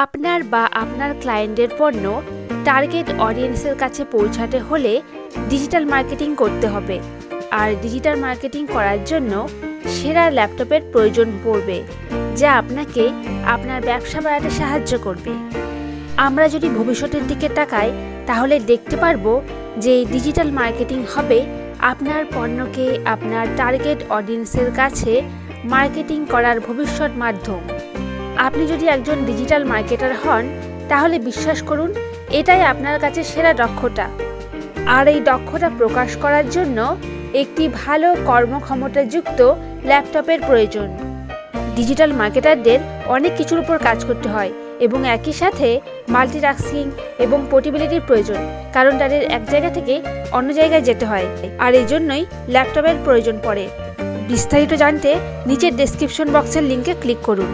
আপনার বা আপনার ক্লায়েন্টের পণ্য টার্গেট অডিয়েন্সের কাছে পৌঁছাতে হলে ডিজিটাল মার্কেটিং করতে হবে। আর ডিজিটাল মার্কেটিং করার জন্য সেরা ল্যাপটপের প্রয়োজন পড়বে, যা আপনাকে আপনার ব্যবসা বাড়াতে সাহায্য করবে। আমরা যদি ভবিষ্যতের দিকে তাকাই, তাহলে দেখতে পারব যে ডিজিটাল মার্কেটিং হবে আপনার পণ্যকে আপনার টার্গেট অডিয়েন্সের কাছে মার্কেটিং করার ভবিষ্যৎ মাধ্যম। আপনি যদি একজন ডিজিটাল মার্কেটার হন, তাহলে বিশ্বাস করুন, এটাই আপনার কাছে সেরা দক্ষতা। আর এই দক্ষতা প্রকাশ করার জন্য একটি ভালো কর্মক্ষমতাযুক্ত ল্যাপটপের প্রয়োজন। ডিজিটাল মার্কেটারদের অনেক কিছুর উপর কাজ করতে হয় এবং একই সাথে মাল্টিটাস্কিং এবং পোর্টেবিলিটির প্রয়োজন, কারণ তাদের এক জায়গা থেকে অন্য জায়গায় যেতে হয়, আর এই জন্যই ল্যাপটপের প্রয়োজন পড়ে। বিস্তারিত জানতে নিচের ডেসক্রিপশন বক্সের লিঙ্কে ক্লিক করুন।